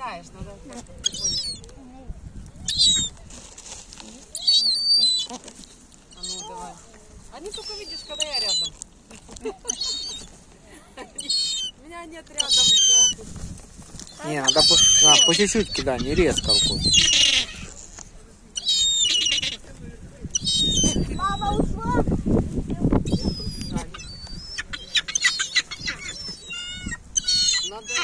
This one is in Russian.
кидаешь, надо А ну давай. Они только видишь, когда я рядом. Меня нет рядом. Не, надо по, а, по чуть-чуть кидай, не резко рукой. なんで？